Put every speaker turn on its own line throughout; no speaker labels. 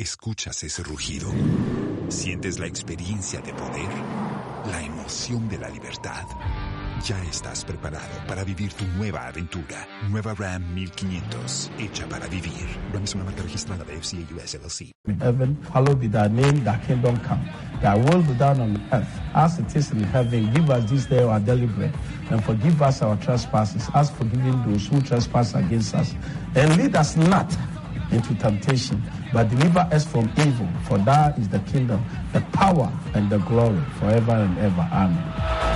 ¿Escuchas ese rugido? ¿Sientes la experiencia de poder? ¿La emoción de la libertad? Ya estás preparado para vivir tu nueva aventura. Nueva Ram 1500, hecha para vivir. Ram es una marca registrada de FCA US LLC.
In heaven, hallowed be thy name, thy kingdom come. Thy will be on earth as it is in heaven. Give us this day our daily and forgive us our trespasses, as forgiving those who trespass against us. And lead us not into temptation, but deliver us from evil. For thou is the kingdom, the power, and the glory forever and ever. Amen.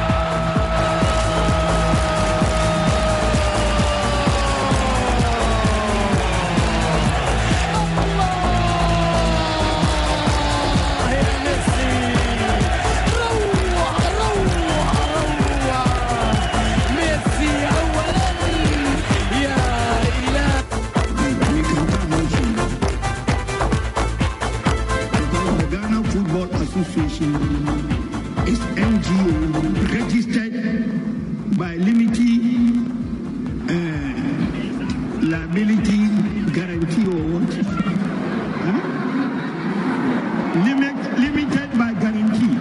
Association is NGO registered by Limity uh, Liability Guarantee or what? Huh? Limit, limited by guarantee.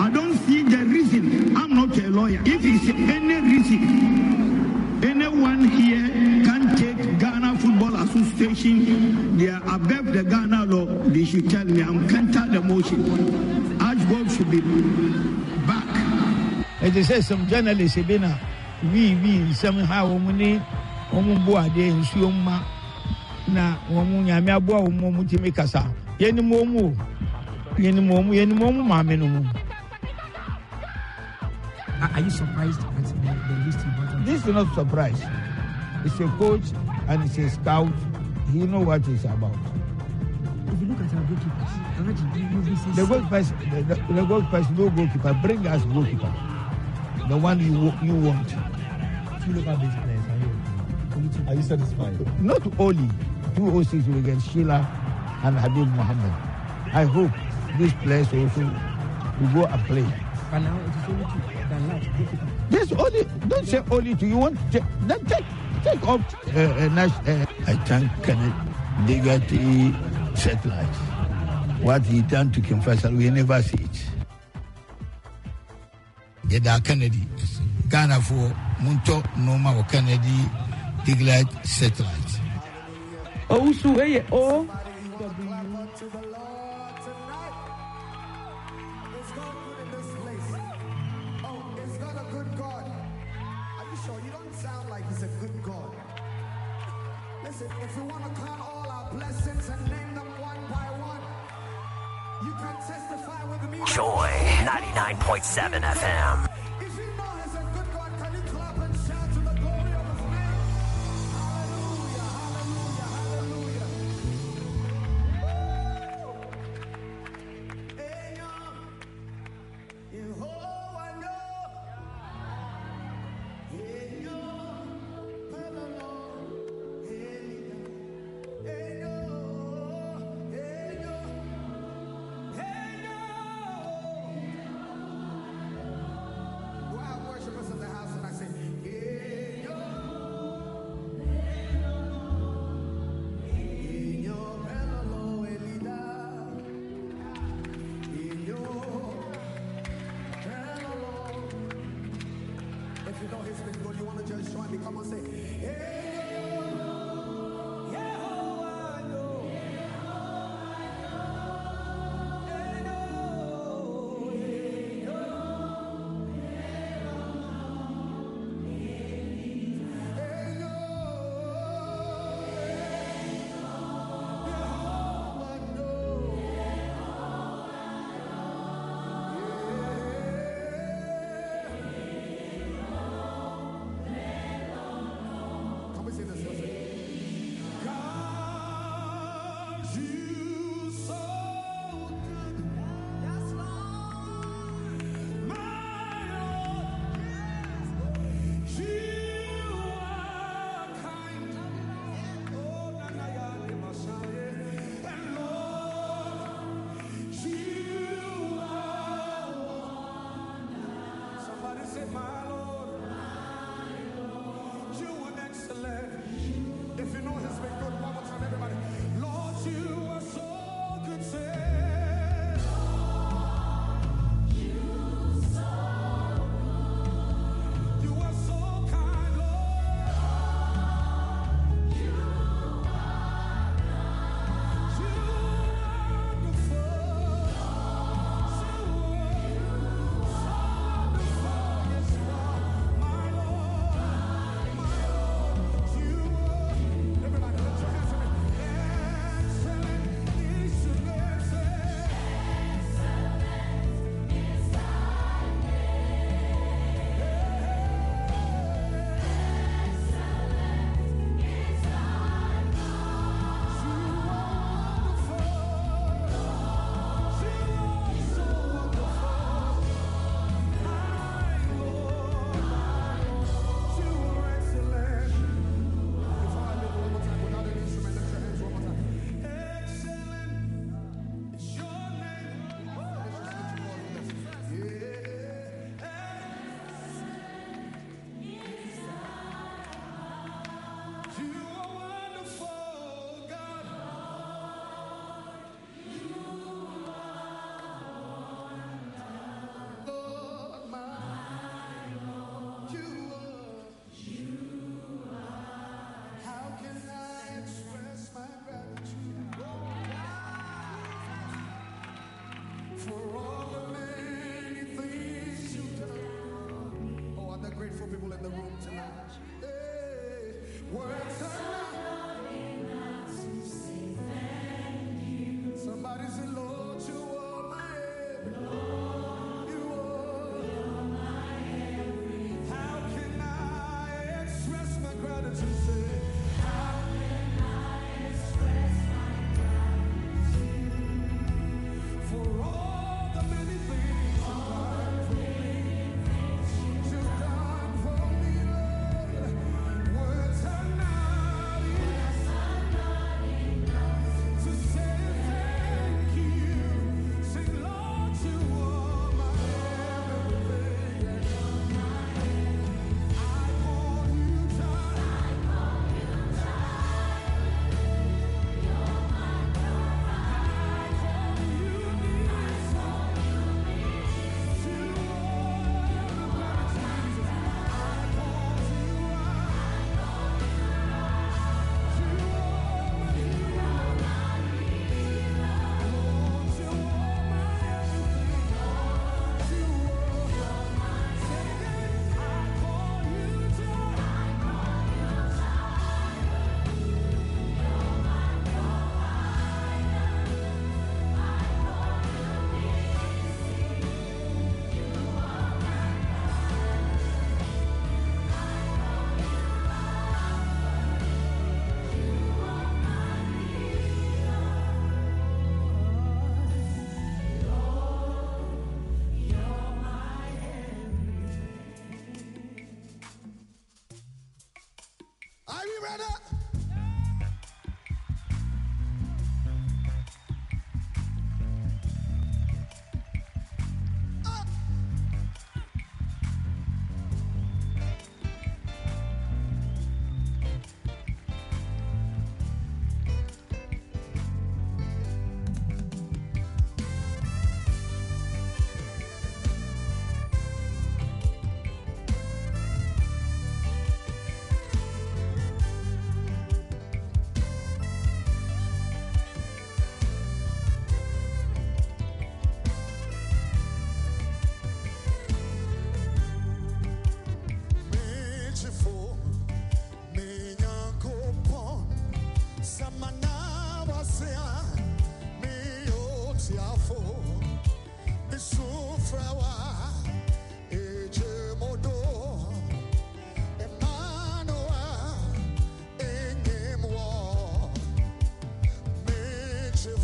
I don't see the reason. I'm not a lawyer. If it's any reason, anyone here can take Ghana Football Association. They are above the Ghana law. They should tell me I'm counter the motion. Should be back.
ɛte sɛ some journalist bi na wii wii nsɛm ha wɔn bu adeɛ na wɔn nyame aboa wɔn mu wɔn.
Are you surprised at the, the you brought
this is not surprise it's a coach and it's a scout he know what it's about.
If you look at our goalkeepers, Karachi, you will be saying
the goalkeeper the, the, the goalkeeper is no goalkeeper bring us goalkeeper the one you you want.
two local base players. Are you?
Are you satisfied?
not only two O6 will get Sheila and Habib Mohammed. I hope these players also will go and play.
But now it is only two. Than that, goalkeeper.
There's only don't say only two. You want to take, then take take up uh, uh, Nash, uh, I thank Kenneth Satellite. What he done to Kim Faisal, we never see it. Yɛda Kennedy Ghana for Munto Noma or Kennedy Diglite satellite.
Oh, Owusu eye o.
Oh. 99.7 FM.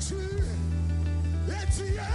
see energy. It's yes,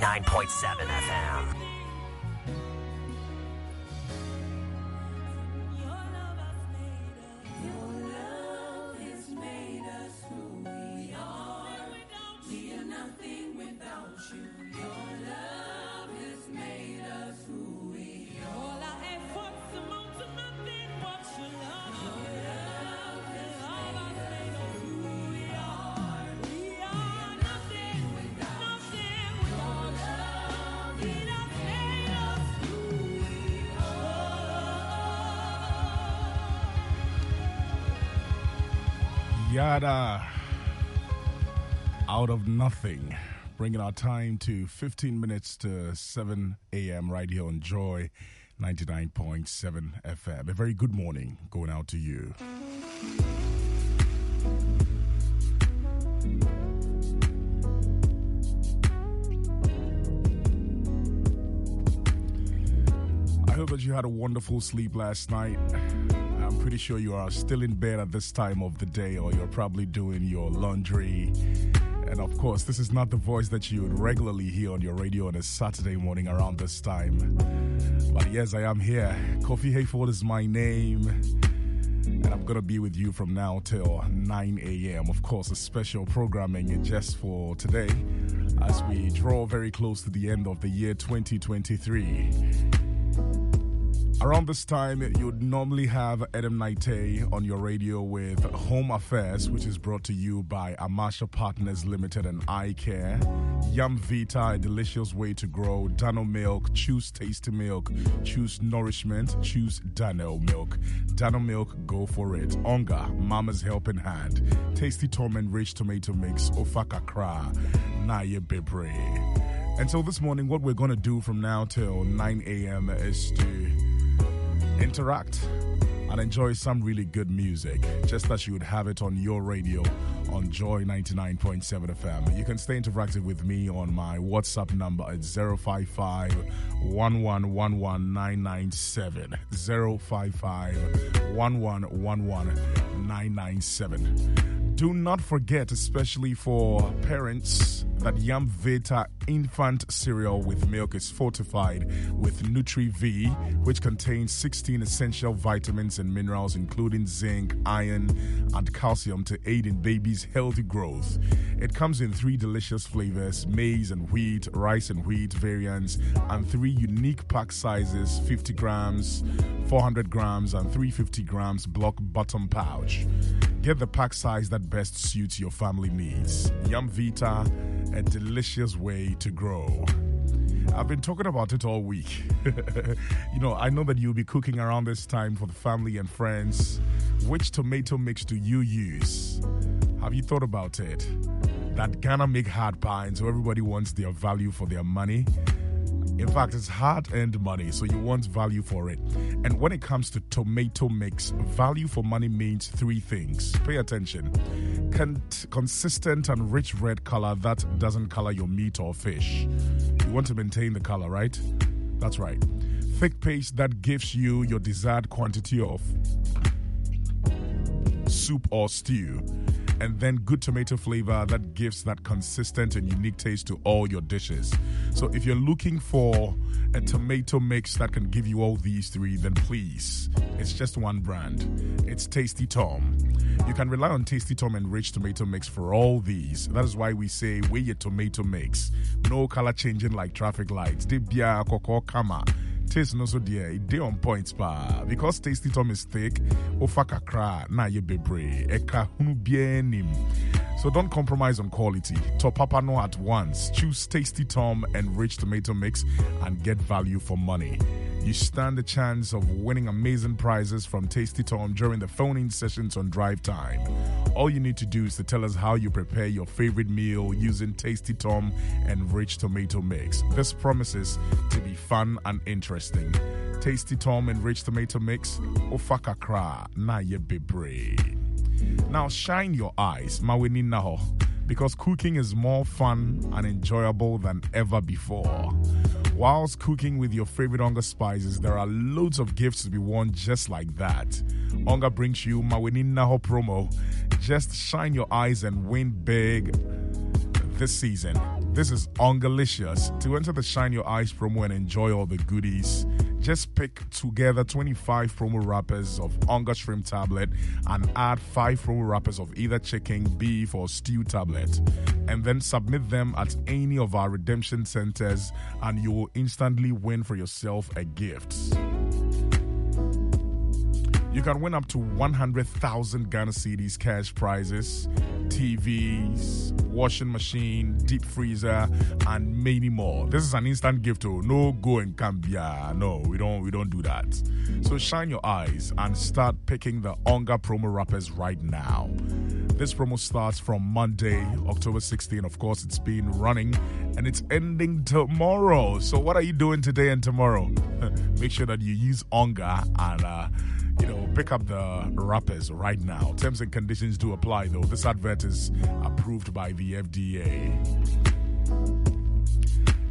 99.7 FM.
Out of nothing. Bringing our time to 15 minutes to 7 a.m. right here on Joy 99.7 FM. A very good morning going out to you. I hope that you had a wonderful sleep last night. Pretty sure you are still in bed at this time of the day, or you're probably doing your laundry. And of course, this is not the voice that you would regularly hear on your radio on a Saturday morning around this time. But yes, I am here. Kofi Hayford is my name. And I'm going to be with you from now till 9 a.m. Of course, a special programming just for today as we draw very close to the end of the year 2023. Around this time, you'd normally have Adam Naite on your radio with Home Affairs, which is brought to you by Amasha Partners Limited and Eye Care. Yum Vita, a delicious way to grow. Dano Milk, choose tasty milk. Choose nourishment, choose Dano Milk. Dano Milk, go for it. Onga, Mama's Helping Hand. Tasty Tom and Rich Tomato Mix. Ofaka Kra, Naye Bebre. And so this morning, what we're going to do from now till 9 a.m. is to interact and enjoy some really good music, just as you would have it on your radio on Joy 99.7 FM. You can stay interactive with me on my WhatsApp number at 055 1111997. 055 1111997. Do not forget, especially for parents, that Yum Vita infant cereal with milk is fortified with Nutri V, which contains 16 essential vitamins and minerals, including zinc, iron, and calcium to aid in babies' healthy growth. It comes in three delicious flavors maize and wheat, rice and wheat variants, and three unique pack sizes 50 grams, 400 grams, and 350 grams block bottom pouch. Get the pack size that best suits your family needs. Yum Vita, a delicious way to grow. I've been talking about it all week. you know, I know that you'll be cooking around this time for the family and friends. Which tomato mix do you use? Have you thought about it? That Ghana make hard pine, so everybody wants their value for their money. In fact, it's hard earned money, so you want value for it. And when it comes to tomato mix, value for money means three things. Pay attention. Con- consistent and rich red color that doesn't color your meat or fish. You want to maintain the color, right? That's right. Thick paste that gives you your desired quantity of soup or stew and then good tomato flavor that gives that consistent and unique taste to all your dishes. So if you're looking for a tomato mix that can give you all these three, then please, it's just one brand. It's Tasty Tom. You can rely on Tasty Tom and Rich Tomato Mix for all these. That is why we say we're your tomato mix. No color changing like traffic lights. Dibia koko kama taste no so dear it dey on points pa. Because tasty tom is thick ofa kakra na ye bebre eka hunu bienim so don't compromise on quality top papa no at once choose tasty tom and rich tomato mix and get value for money you stand a chance of winning amazing prizes from Tasty Tom during the phone-in sessions on Drive Time. All you need to do is to tell us how you prepare your favorite meal using Tasty Tom and rich tomato mix. This promises to be fun and interesting. Tasty Tom and rich tomato mix, ofakakra na ye bebre. Now shine your eyes, maweni naho, because cooking is more fun and enjoyable than ever before. Whilst cooking with your favorite Onga spices, there are loads of gifts to be won just like that. Onga brings you Maweni Naho promo. Just shine your eyes and win big this season. This is Ongalicious. To enter the Shine Your Eyes promo and enjoy all the goodies, just pick together 25 promo wrappers of Onga Shrimp Tablet and add 5 promo wrappers of either chicken, beef, or stew tablet. And then submit them at any of our redemption centers, and you will instantly win for yourself a gift. You can win up to 100,000 Ghana cedis cash prizes, TVs, washing machine, deep freezer, and many more. This is an instant gift, oh, no go and come yeah. No, we don't we don't do that. So shine your eyes and start picking the Onga promo wrappers right now. This promo starts from Monday, October 16. Of course, it's been running and it's ending tomorrow. So what are you doing today and tomorrow? Make sure that you use Onga and uh, you know, pick up the wrappers right now. Terms and conditions do apply, though. This advert is approved by the FDA.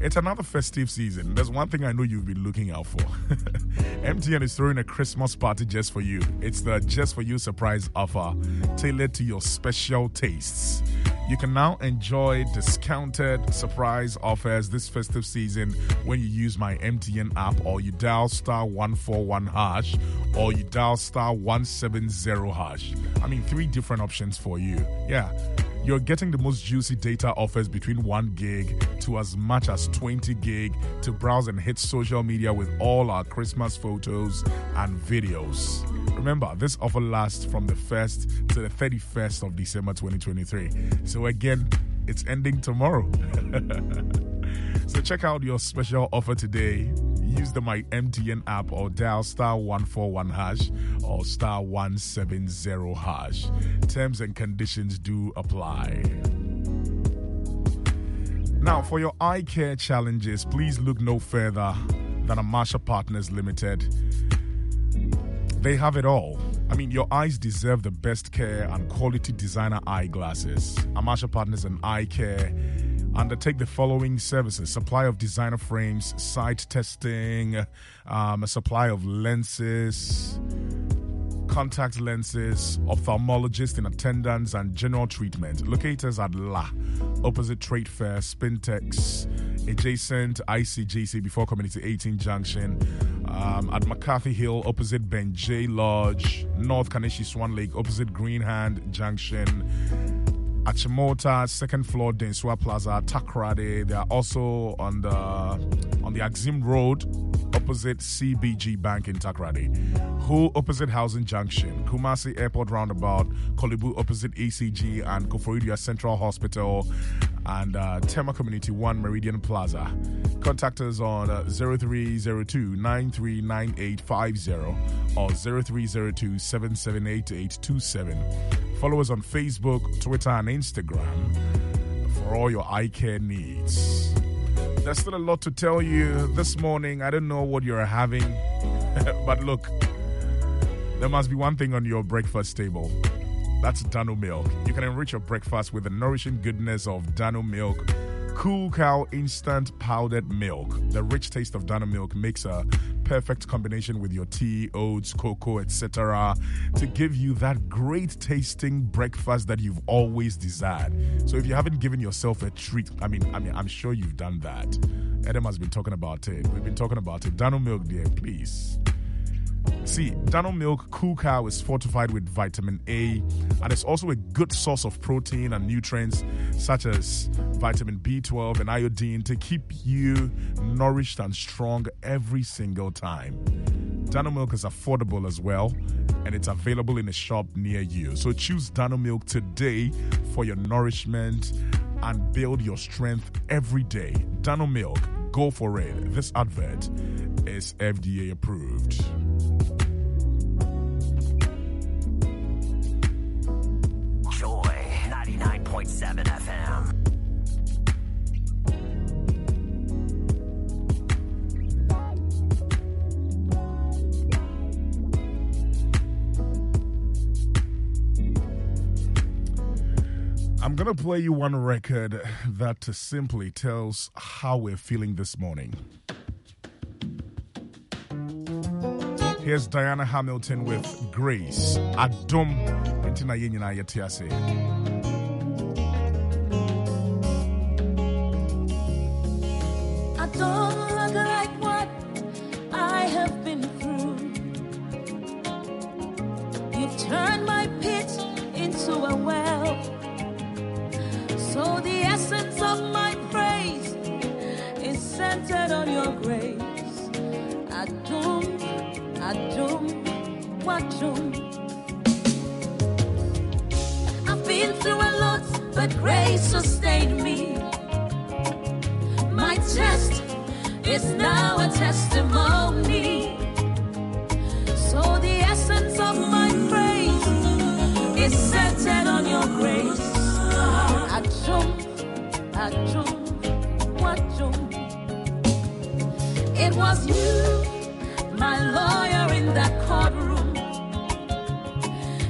It's another festive season. There's one thing I know you've been looking out for. MTN is throwing a Christmas party just for you. It's the Just For You surprise offer tailored to your special tastes. You can now enjoy discounted surprise offers this festive season when you use my MTN app or you dial star 141 hash or you dial star 170 hash. I mean, three different options for you. Yeah. You're getting the most juicy data offers between 1 gig to as much as 20 gig to browse and hit social media with all our Christmas photos and videos. Remember, this offer lasts from the 1st to the 31st of December 2023. So, again, it's ending tomorrow. so, check out your special offer today. Use the My MTN app or dial star 141 hash or star 170 hash. Terms and conditions do apply. Now, for your eye care challenges, please look no further than Amasha Partners Limited. They have it all. I mean, your eyes deserve the best care and quality designer eyeglasses. Amasha Partners and Eye Care undertake the following services supply of designer frames, sight testing, um, a supply of lenses, contact lenses, ophthalmologist in attendance, and general treatment. Locators at La, opposite Trade Fair, Spintex, adjacent ICGC before Community 18 Junction, um, at McCarthy Hill, opposite Ben J Lodge, North Kaneshie Swan Lake, opposite Greenhand Junction. Achimota, second floor, Densua Plaza, Takoradi. They are also on the on the Axim Road, opposite CBG Bank in Takoradi. Who opposite Housing Junction, Kumasi Airport Roundabout, Korle Bu opposite ACG and Koforidua Central Hospital, and uh, Tema Community 1 Meridian Plaza. Contact us on uh, 0302 939850 or 0302 778827. Follow us on Facebook, Twitter, and Instagram for all your eye care needs. There's still a lot to tell you this morning. I don't know what you're having, but look, there must be one thing on your breakfast table. That's Dano Milk. You can enrich your breakfast with the nourishing goodness of Dano Milk. Cool Cow Instant Powdered Milk. The rich taste of Dano Milk makes a perfect combination with your tea, oats, cocoa, etc. to give you that great tasting breakfast that you've always desired. So if you haven't given yourself a treat, I mean, I mean, I'm sure you've done that. Adam has been talking about it. We've been talking about it. Dano Milk, dear, please. See, Dano Milk Cool Cow is fortified with vitamin A and it's also a good source of protein and nutrients such as vitamin B12 and iodine to keep you nourished and strong every single time. Dano Milk is affordable as well and it's available in a shop near you. So choose Dano Milk today for your nourishment and build your strength every day. Dano Milk, go for it. This advert is FDA approved.
Joy 99.7 FM.
I'm going to play you one record that simply tells how we're feeling this morning. Here's Diana Hamilton with Grace. Adum.
Ntina. I don't look like what I have been through. You turned my pit into a well. So the essence of my praise is centered on your grace. Adum, adum, wadum. I've been through a lot, but grace sustained me. My test is now a testimony. So the essence of my praise is centered on your grace. Achum, achum, achum. It was you, my lawyer in that courtroom.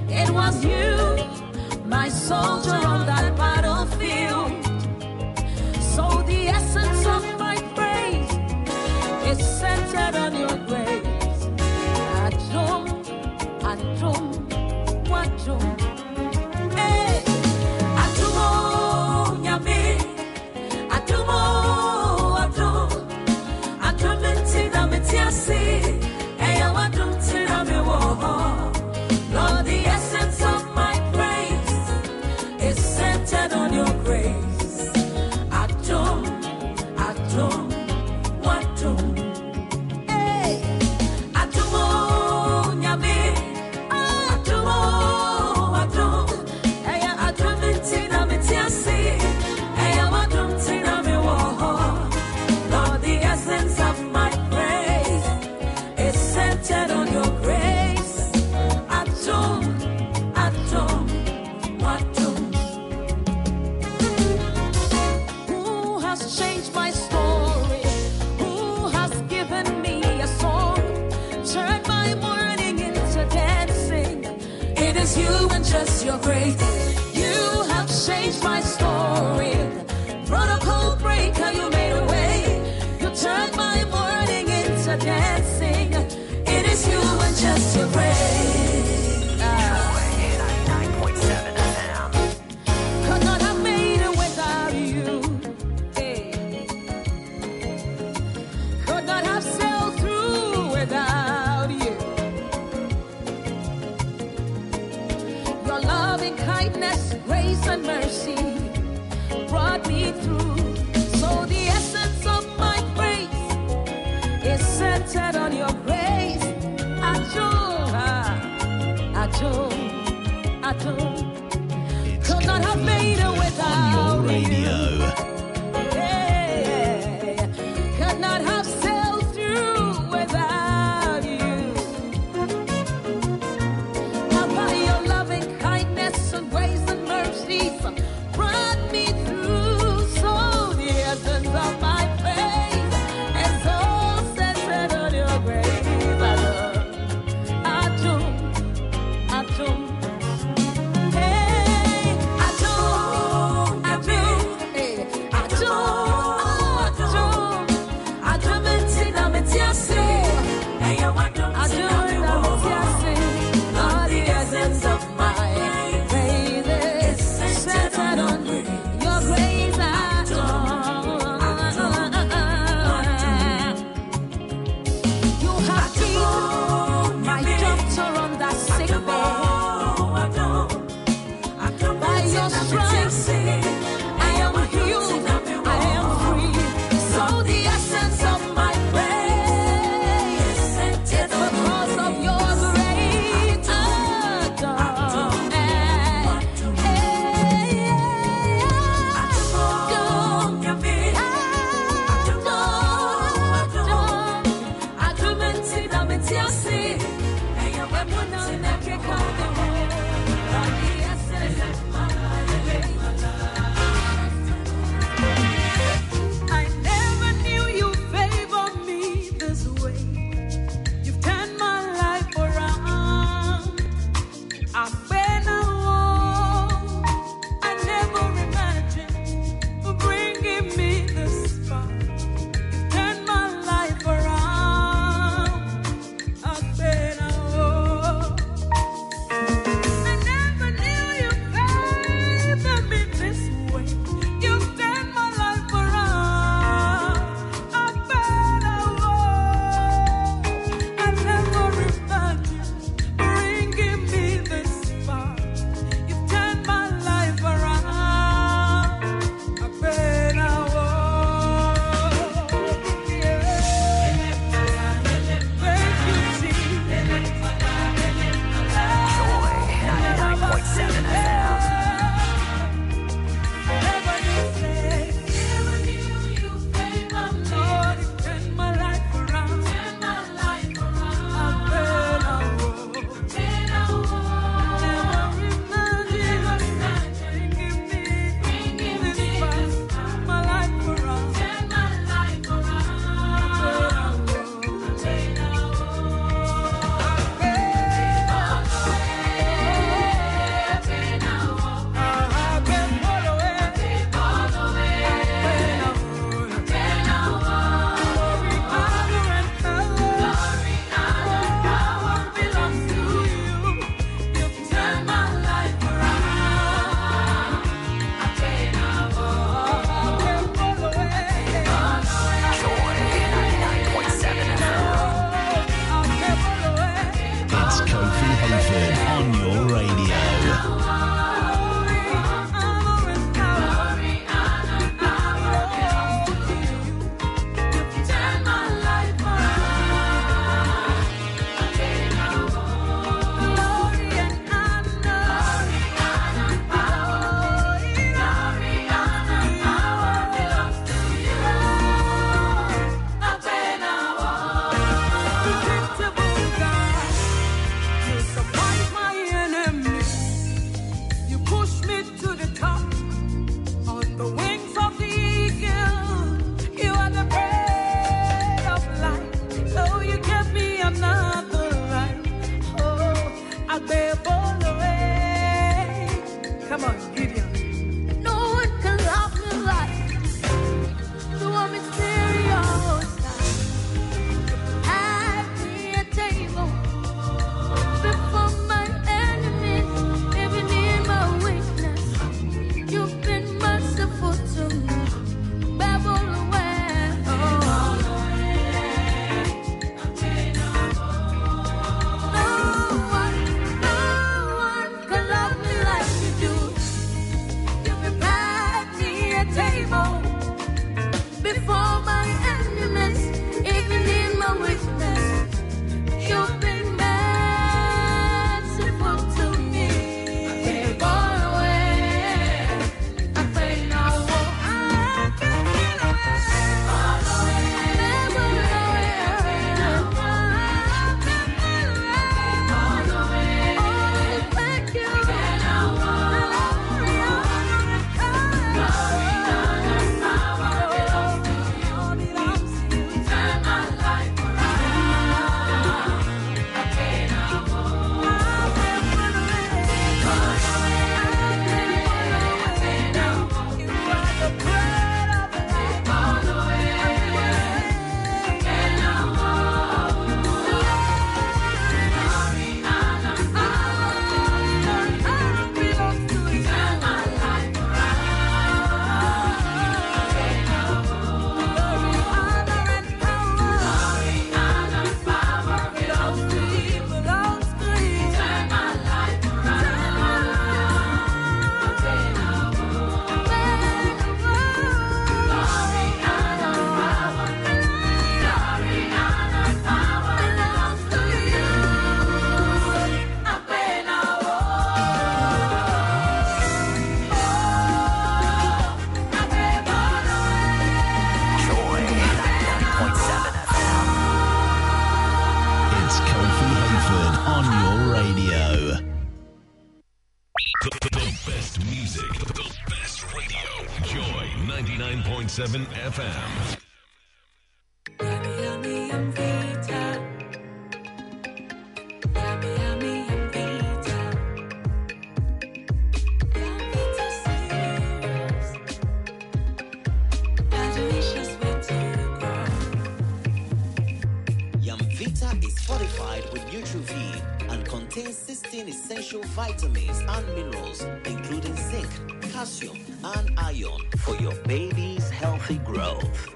It was you, my soldier on that battlefield. So the essence of my praise is centered on your grace. Achum, achum,
achum. FM.
Contains 16 essential vitamins and minerals, including zinc, calcium, and iron for your baby's healthy growth.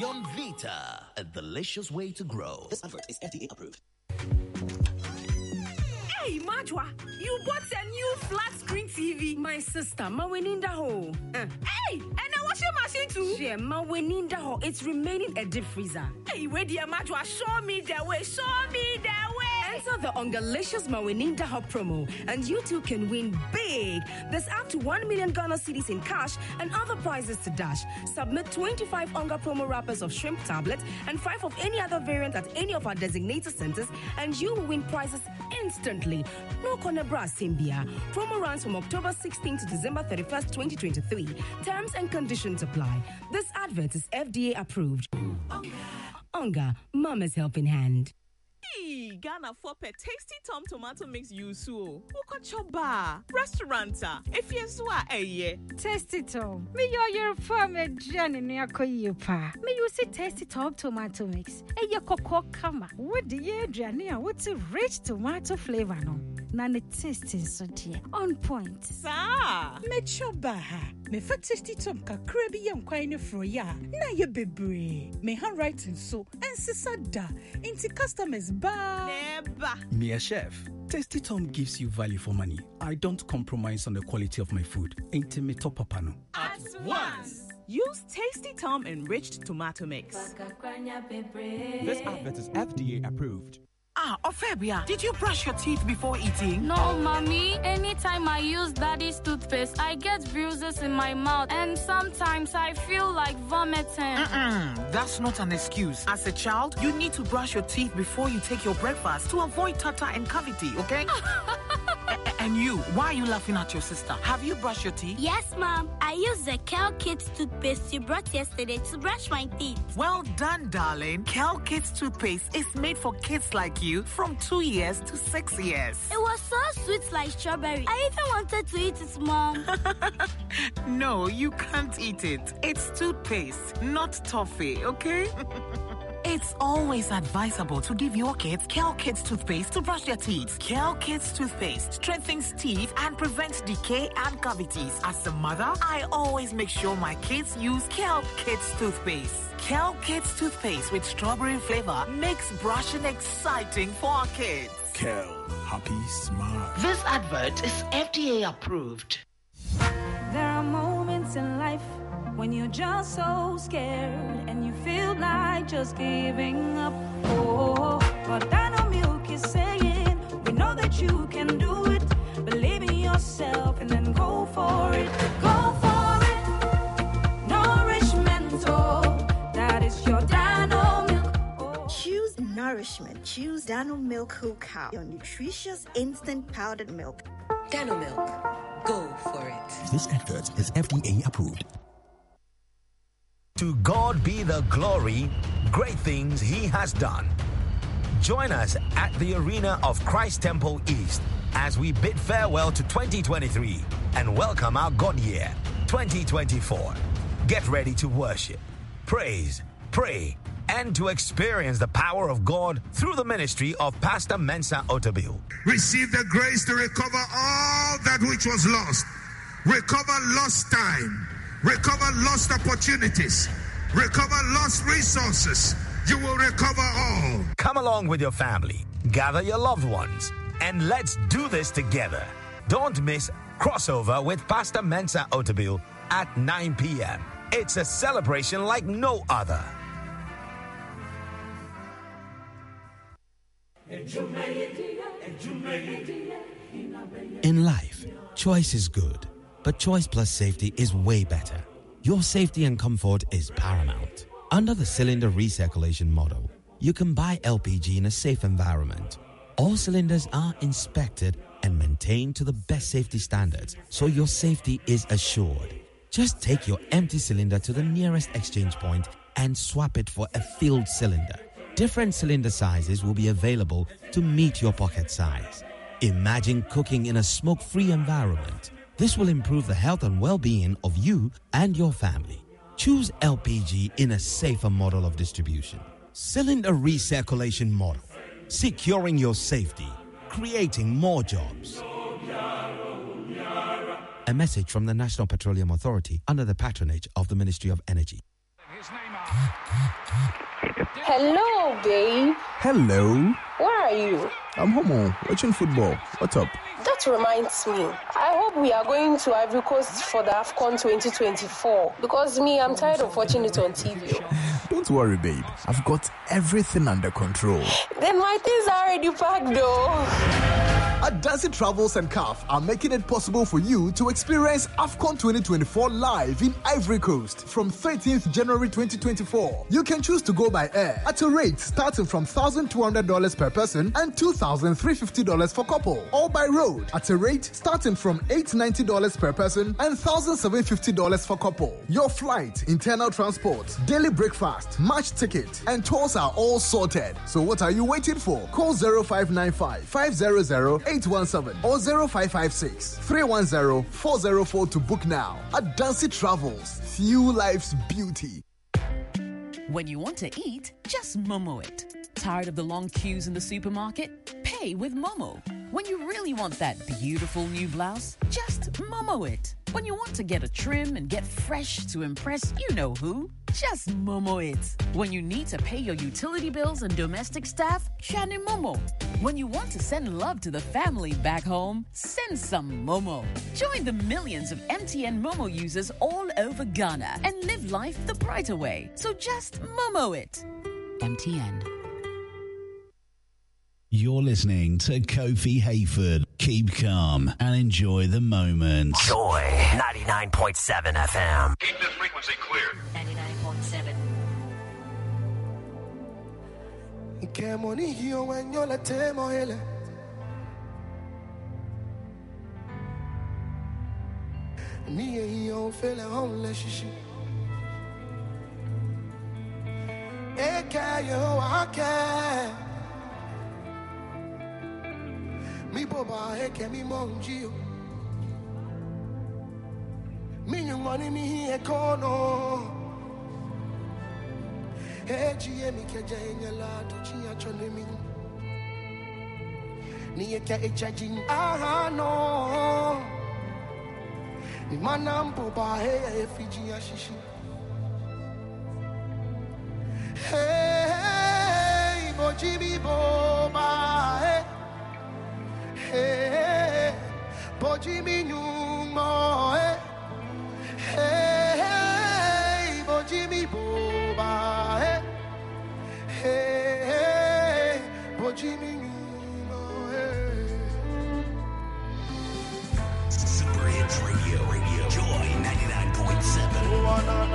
Yumvita, a delicious way to grow. This advert is FDA approved.
Hey, Majwa, you bought a new flat screen TV. My sister, Maweninda Ho. Uh. Hey, and a washing machine too. Yeah, Maweninda Ho. It's remaining a deep freezer. Hey, where dear Majwa, show me the way. Show me the way. Enter the Ongalicious Maweninda Ho promo, and you too can win big. There's up to 1 million Ghana cedis in cash and other prizes to dash. Submit 25 Onga promo wrappers of shrimp tablets and 5 of any other variant at any of our designated centers, and you will win prizes instantly. No Conebra Simbia. Promo runs from October 16 to December 31st, 2023. Terms and conditions apply. This advert is FDA approved. Onga, Mama's helping hand.
Hey, Ghana for per tasty tom tomato mix yusu. Uko choba. Restauranta. If you swa eye.
Tasty Tom. Me yo your farm a journey near Koyupa. Me you see Tasty Tom tomato mix. E ye koko kama. What the ye journey what's a rich tomato flavor no. Na ne tasting so dear. On point.
Sa.
mɛkyɛ ba ha mefa tasty tom kakra bi yɛ nkwan no foro yi a na yɛ bebree me handwriting so ɛnsesa da nti customers baa
Neba.
Me a chef. Tasty Tom gives you value for money. I don't compromise on the quality of my food. Ain't me top papa no.
At once. Use Tasty Tom enriched tomato mix.
This advert is FDA approved.
Ah, Ophelia, did you brush your teeth before eating?
No, mommy. Anytime I use daddy's toothpaste, I get bruises in my mouth, and sometimes I feel like vomiting.
Mm-mm, that's not an excuse. As a child, you need to brush your teeth before you take your breakfast to avoid tartar and cavity, okay? And you, why are you laughing at your sister? Have you brushed your teeth?
Yes, Mom. I used the Kel Kids toothpaste you brought yesterday to brush my teeth.
Well done, darling. Kel Kids toothpaste is made for kids like you from two years to six years.
It was so sweet like strawberry. I even wanted to eat it, Mom.
No, you can't eat it. It's toothpaste, not toffee, okay? It's always advisable to give your kids Kel Kids toothpaste to brush their teeth. Kel Kids toothpaste strengthens teeth and prevents decay and cavities. As a mother, I always make sure my kids use Kel Kids toothpaste. Kel Kids toothpaste with strawberry flavor makes brushing exciting for our kids.
Kel, happy smart.
This advert is FDA approved.
There are moments in life when you're just so scared and you feel like just giving up. Oh, but Dano Milk is saying, We know that you can do it. Believe in yourself and then go for it. Go for it. Nourishment, oh, that is your Dano Milk. Oh.
Choose nourishment. Choose Dano Milk Whole Cow, your nutritious instant powdered milk.
Dano Milk. Go for it.
This advert is FDA approved.
To God be the glory, great things He has done. Join us at the arena of Christ Temple East as we bid farewell to 2023 and welcome our God year, 2024. Get ready to worship, praise, pray, and to experience the power of God through the ministry of Pastor Mensa Otabil.
Receive the grace to recover all that which was lost. Recover lost time. Recover lost opportunities. Recover lost resources. You will recover all.
Come along with your family, gather your loved ones, and let's do this together. Don't miss Crossover with Pastor Mensa Otabil at 9 p.m. It's a celebration like no other.
In life, choice is good, but choice plus safety is way better. Your safety and comfort is paramount. Under the cylinder recirculation model, you can buy LPG in a safe environment. All cylinders are inspected and maintained to the best safety standards, so your safety is assured. Just take your empty cylinder to the nearest exchange point and swap it for a filled cylinder. Different cylinder sizes will be available to meet your pocket size. Imagine cooking in a smoke free environment. This will improve the health and well being of you and your family. Choose LPG in a safer model of distribution. Cylinder recirculation model, securing your safety, creating more jobs. A message from the National Petroleum Authority under the patronage of the Ministry of Energy.
Hello, babe.
Hello.
Where are you?
I'm home oh. watching football. What's up?
That reminds me. I hope we are going to Ivory Coast for the AFCON 2024 because me, I'm tired of watching it on TV. Oh.
Don't worry, babe. I've got everything under control.
Then my things are already packed though.
Adansi Travels and CAF are making it possible for you to experience AFCON 2024 live in Ivory Coast from 13th January 2024. You can choose to go by air at a rate starting from $1,200 per person and $2,350 for couple, or by road at a rate starting from $890 per person and $1,750 for couple. Your flight, internal transport, daily breakfast, match ticket, and tours are all sorted. So what are you waiting for? Call 0595 500 817 or 0556 310 404 to book now. Adansi Travels, fuel life's beauty.
When you want to eat, just Momo it. Tired of the long queues in the supermarket? Pay with Momo. When you really want that beautiful new blouse, just Momo it. When you want to get a trim and get fresh to impress you know who, just Momo it. When you need to pay your utility bills and domestic staff, Shani Momo. When you want to send love to the family back home, send some Momo. Join the millions of MTN Momo users all over Ghana and live life the brighter way. So just Momo it. MTN.
You're listening to Kofi Hayford. Keep calm and enjoy the moment.
Joy 99.7 FM.
Keep this frequency clear.
99.7.
Ikemoni hiyo wenyola temo hele Niye hiyo fele honle shishi Eke yo ake Mi boba eke mi monjio Mi nyungoni mi hi ekono Ejiye mi. Keja enyala tuchiya chone mi Niye ke echajin aha no. Ni manambo ba he efiji ya shishi. Hey, boba boji mi nyumo eh. hey Hey, boji mi boba eh. hey Hey, boji mi nyumo eh.
Super Hits Radio. Radio. Joy 99.7.
Wanna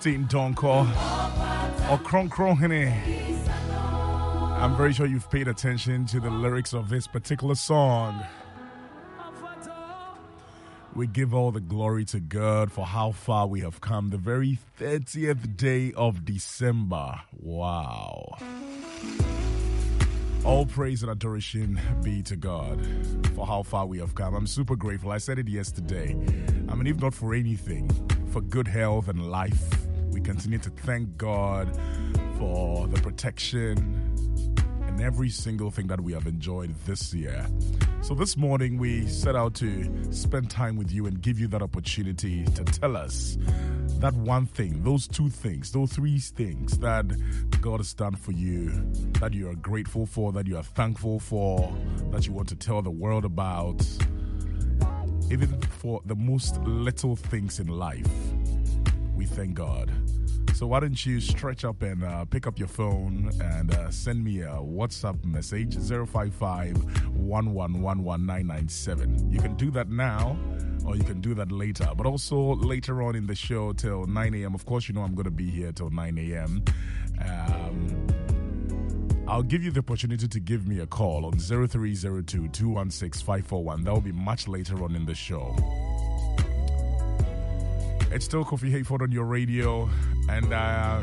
Celestine Donkor oh,
or Kron Kronhene. I'm very sure you've paid attention to the lyrics of this particular song. We give all the glory to God for how far we have come. The very 30th day of December. Wow. All praise and adoration be to God for how far we have come. I'm super grateful. I said it yesterday. I mean, if not for anything, for good health and life, we continue to thank God for the protection and every single thing that we have enjoyed this year. So, this morning we set out to spend time with you and give you that opportunity to tell us that one thing, those two things, those three things that God has done for you, that you are grateful for, that you are thankful for, that you want to tell the world about, even for the most little things in life. Thank God. So why don't you stretch up and uh, pick up your phone and uh, send me a WhatsApp message 055 1111997. You can do that now or you can do that later. But also later on in the show till 9 a.m. Of course, you know I'm going to be here till 9 a.m. Um, I'll give you the opportunity to give me a call on 0302 216 541. That will be much later on in the show. It's still Kofi Hayford on your radio, and uh,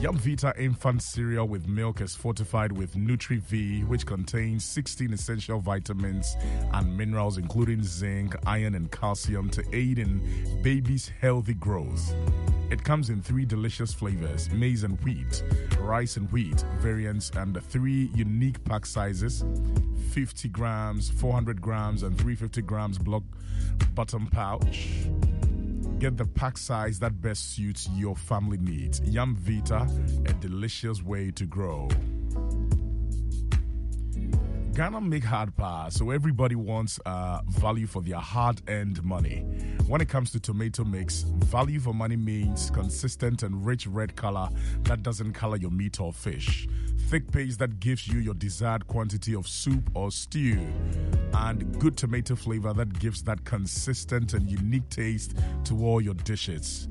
Yum Vita infant cereal with milk is fortified with Nutri V, which contains 16 essential vitamins and minerals, including zinc, iron, and calcium, to aid in baby's healthy growth. It comes in three delicious flavors maize and wheat, rice and wheat variants, and three unique pack sizes 50 grams, 400 grams, and 350 grams block bottom pouch. Get the pack size that best suits your family needs. Yum Vita, a delicious way to grow. Ghana make hard pass, so everybody wants uh, value for their hard-earned money. When it comes to tomato mix, value for money means consistent and rich red color that doesn't color your meat or fish, thick paste that gives you your desired quantity of soup or stew, and good tomato flavor that gives that consistent and unique taste to all your dishes.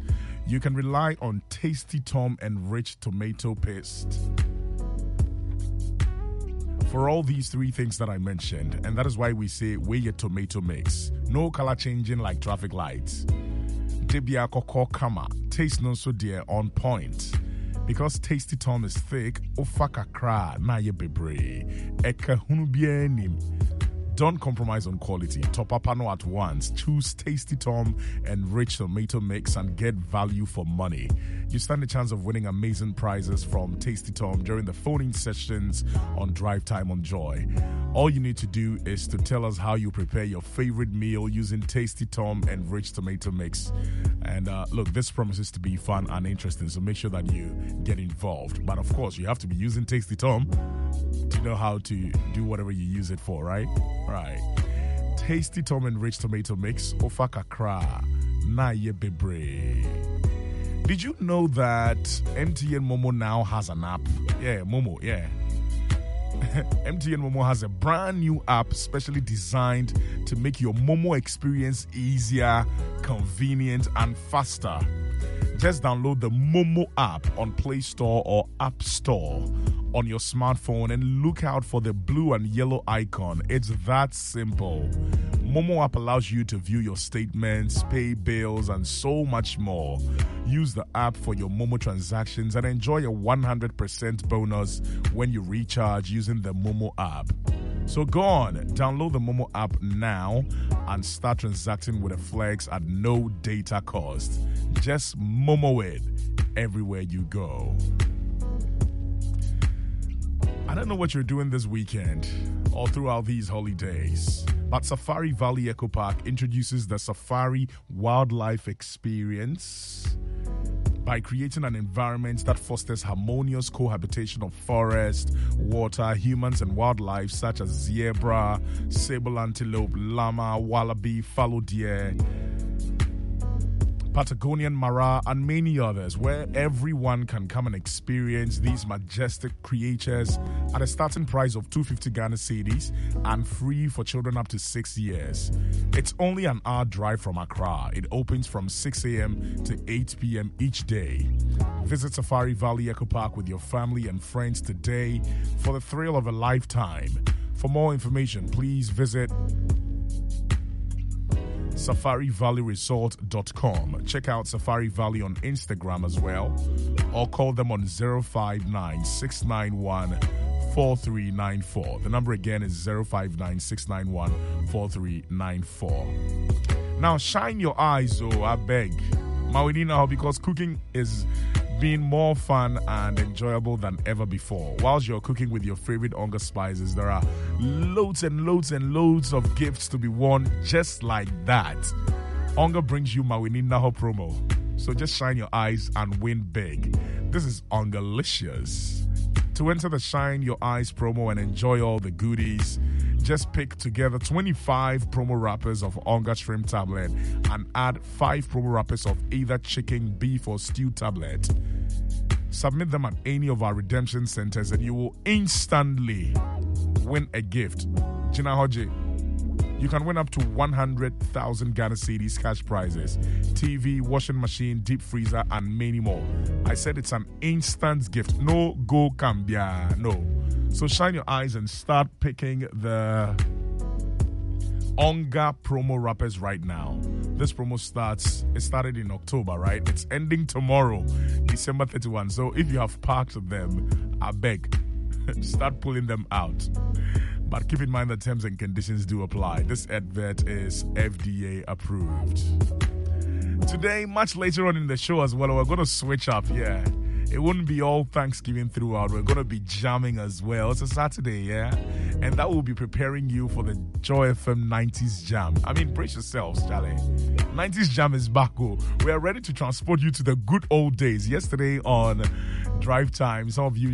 You can rely on Tasty Tom and rich tomato paste for all these three things that I mentioned, and that is why we say weigh your tomato mix. No color changing like traffic lights. Debia koko kama, taste no so dear on point. Because Tasty Tom is thick, ofaka kra na ye bebre. Eka hunu nim. Don't compromise on quality. Top up no at once. Choose Tasty Tom and rich tomato mix and get value for money. You stand a chance of winning amazing prizes from Tasty Tom during the phoning sessions on Drive Time on Joy. All you need to do is to tell us how you prepare your favorite meal using Tasty Tom and rich tomato mix. And uh, look, this promises to be fun and interesting, so make sure that you get involved. But of course, you have to be using Tasty Tom to know how to do whatever you use it for, right? Right. Tasty Tom and rich tomato mix, ofakakra, na ye bebre. Did you know that MTN Momo now has an app? Yeah, Momo, yeah. MTN Momo has a brand new app specially designed to make your Momo experience easier, convenient, and faster. Just download the Momo app on Play Store or App Store on your smartphone and look out for the blue and yellow icon. It's that simple. Momo app allows you to view your statements, pay bills, and so much more. Use the app for your Momo transactions and enjoy a 100% bonus when you recharge using the Momo app. So go on, download the Momo app now and start transacting with a flex at no data cost. Just Momo it everywhere you go. I don't know what you're doing this weekend or throughout these holidays, but Safari Valley Eco Park introduces the Safari Wildlife Experience by creating an environment that fosters harmonious cohabitation of forest, water, humans, and wildlife such as zebra, sable antelope, llama, wallaby, fallow deer. Patagonian Mara, and many others, where everyone can come and experience these majestic creatures at a starting price of 250 Ghana cedis and free for children up to six years. It's only an hour drive from Accra. It opens from 6 a.m. to 8 p.m. each day. Visit Safari Valley Eco Park with your family and friends today for the thrill of a lifetime. For more information, please visit safarivalleyresort.com. Check out Safari Valley on Instagram as well, or call them on 059 691 4394. The number again is 059 691 4394. Now, shine your eyes, oh, I beg. Mawinina, because cooking is being more fun and enjoyable than ever before. Whilst you're cooking with your favorite Onga spices, there are loads and loads and loads of gifts to be won just like that. Onga brings you Mawini Naho promo. So just shine your eyes and win big. This is Ongalicious. To enter the Shine Your Eyes promo and enjoy all the goodies, just pick together 25 promo wrappers of Onga Shrimp Tablet and add 5 promo wrappers of either chicken, beef, or stew tablet. Submit them at any of our redemption centers and you will instantly win a gift. Gina Hoji, you can win up to 100,000 Ghana cedis cash prizes, TV, washing machine, deep freezer, and many more. I said it's an instant gift. No go cambia. No. So shine your eyes and start picking the Onga promo wrappers right now. This promo starts, it started in October, right? It's ending tomorrow, December 31. So if you have parked them, I beg, start pulling them out. But keep in mind the terms and conditions do apply. This advert is FDA approved. Today, much later on in the show as well, we're going to switch up, yeah. It wouldn't be all Thanksgiving throughout. We're going to be jamming as well. It's a Saturday, yeah? And that will be preparing you for the Joy FM 90s Jam. I mean, brace yourselves, Charlie. 90s Jam is back. Oh. We are ready to transport you to the good old days. Yesterday on Drive Time, some of you.